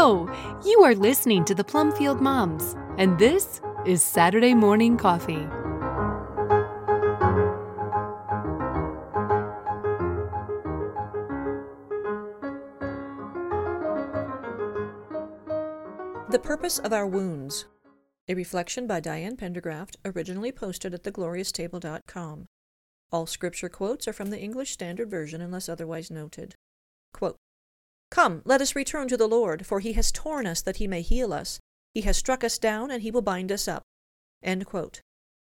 Hello! You are listening to the Plumfield Moms, and this is Saturday Morning Coffee. The Purpose of Our Wounds. A reflection by Diane Pendergraft, originally posted at theglorioustable.com. All scripture quotes are from the English Standard Version unless otherwise noted. Quote, Come, let us return to the Lord, for he has torn us that he may heal us. He has struck us down, and he will bind us up.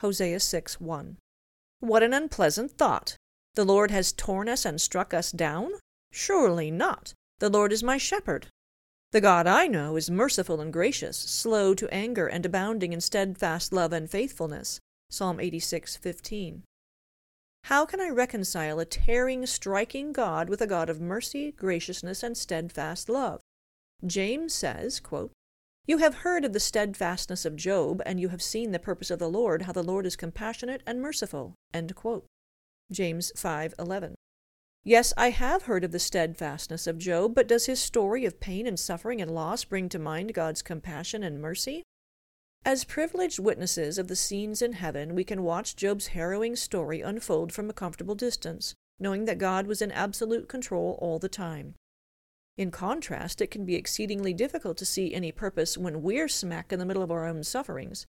Hosea 6 1. What an unpleasant thought! The Lord has torn us and struck us down? Surely not. The Lord is my shepherd. The God I know is merciful and gracious, slow to anger, and abounding in steadfast love and faithfulness. Psalm 86:15. How can I reconcile a tearing, striking God with a God of mercy, graciousness, and steadfast love? James says, quote, You have heard of the steadfastness of Job, and you have seen the purpose of the Lord, how the Lord is compassionate and merciful. James 5:11. Yes, I have heard of the steadfastness of Job, but does his story of pain and suffering and loss bring to mind God's compassion and mercy? As privileged witnesses of the scenes in heaven, we can watch Job's harrowing story unfold from a comfortable distance, knowing that God was in absolute control all the time. In contrast, it can be exceedingly difficult to see any purpose when we're smack in the middle of our own sufferings.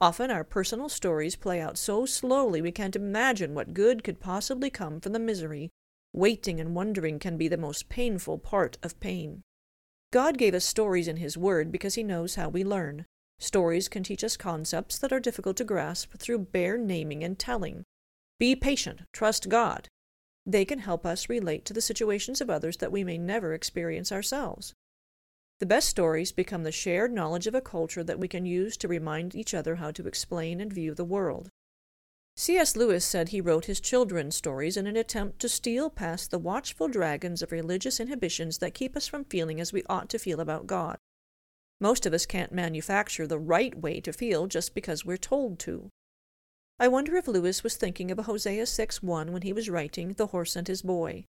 Often our personal stories play out so slowly we can't imagine what good could possibly come from the misery. Waiting and wondering can be the most painful part of pain. God gave us stories in His Word because He knows how we learn. Stories can teach us concepts that are difficult to grasp through bare naming and telling. Be patient, trust God. They can help us relate to the situations of others that we may never experience ourselves. The best stories become the shared knowledge of a culture that we can use to remind each other how to explain and view the world. C.S. Lewis said he wrote his children's stories in an attempt to steal past the watchful dragons of religious inhibitions that keep us from feeling as we ought to feel about God. Most of us can't manufacture the right way to feel just because we're told to. I wonder if Lewis was thinking of Hosea 6 1 when he was writing The Horse and His Boy.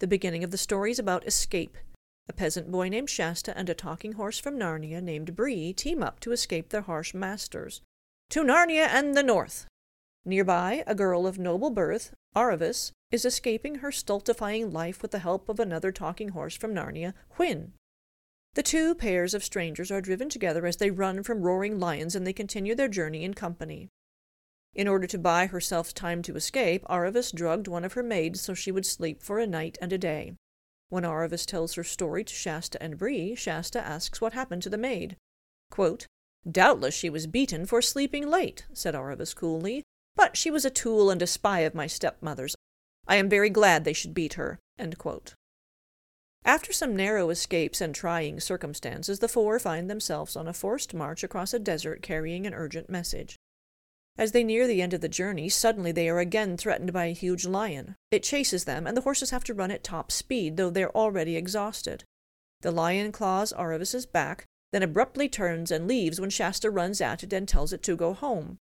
The beginning of the story is about escape. A peasant boy named Shasta and a talking horse from Narnia named Bree team up to escape their harsh masters. To Narnia and the north! Nearby, a girl of noble birth, Aravis, is escaping her stultifying life with the help of another talking horse from Narnia, Hwin. The two pairs of strangers are driven together as they run from roaring lions and they continue their journey in company. In order to buy herself time to escape, Aravis drugged one of her maids so she would sleep for a night and a day. When Aravis tells her story to Shasta and Bree, Shasta asks what happened to the maid. Quote, Doubtless she was beaten for sleeping late, said Aravis coolly, but she was a tool and a spy of my stepmother's. I am very glad they should beat her. After some narrow escapes and trying circumstances, the four find themselves on a forced march across a desert carrying an urgent message. As they near the end of the journey, suddenly they are again threatened by a huge lion. It chases them, and the horses have to run at top speed, though they're already exhausted. The lion claws Aravis's back, then abruptly turns and leaves when Shasta runs at it and tells it to go home.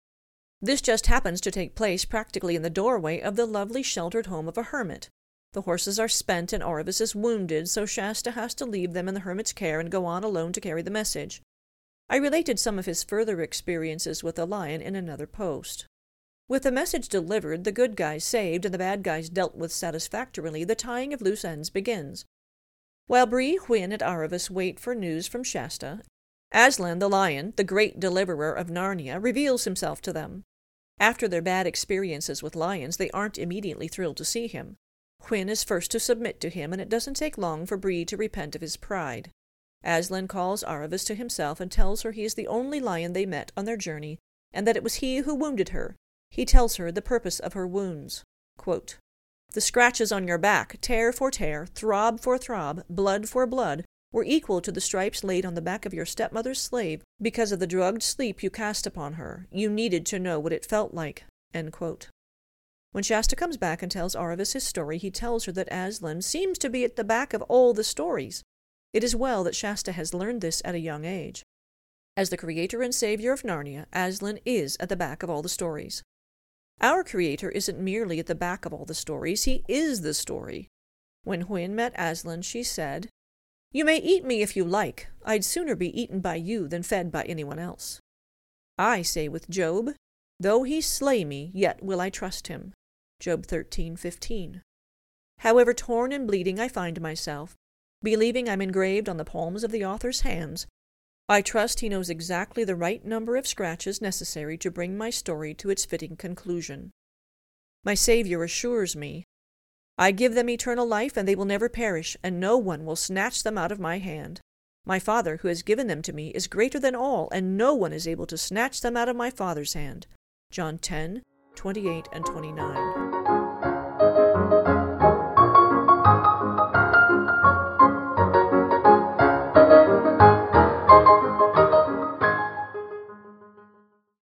This just happens to take place practically in the doorway of the lovely sheltered home of a hermit. The horses are spent and Aravis is wounded, so Shasta has to leave them in the hermit's care and go on alone to carry the message. I related some of his further experiences with the lion in another post. With the message delivered, the good guys saved, and the bad guys dealt with satisfactorily, the tying of loose ends begins. While Bree, Hwin, and Aravis wait for news from Shasta, Aslan the lion, the great deliverer of Narnia, reveals himself to them. After their bad experiences with lions, they aren't immediately thrilled to see him. Hwin is first to submit to him, and it doesn't take long for Bree to repent of his pride. Aslan calls Aravis to himself and tells her he is the only lion they met on their journey, and that it was he who wounded her. He tells her the purpose of her wounds. Quote, the scratches on your back, tear for tear, throb for throb, blood for blood, were equal to the stripes laid on the back of your stepmother's slave because of the drugged sleep you cast upon her. You needed to know what it felt like. When Shasta comes back and tells Aravis his story, he tells her that Aslan seems to be at the back of all the stories. It is well that Shasta has learned this at a young age. As the creator and savior of Narnia, Aslan is at the back of all the stories. Our creator isn't merely at the back of all the stories, he is the story. When Hwin met Aslan, she said, You may eat me if you like. I'd sooner be eaten by you than fed by anyone else. I say with Job, Though he slay me, yet will I trust him. Job 13:15. However torn and bleeding I find myself, believing I'm engraved on the palms of the author's hands, I trust he knows exactly the right number of scratches necessary to bring my story to its fitting conclusion. My Saviour assures me, I give them eternal life, and they will never perish, and no one will snatch them out of my hand. My Father, who has given them to me, is greater than all, and no one is able to snatch them out of my Father's hand. John 10, 28 and 29.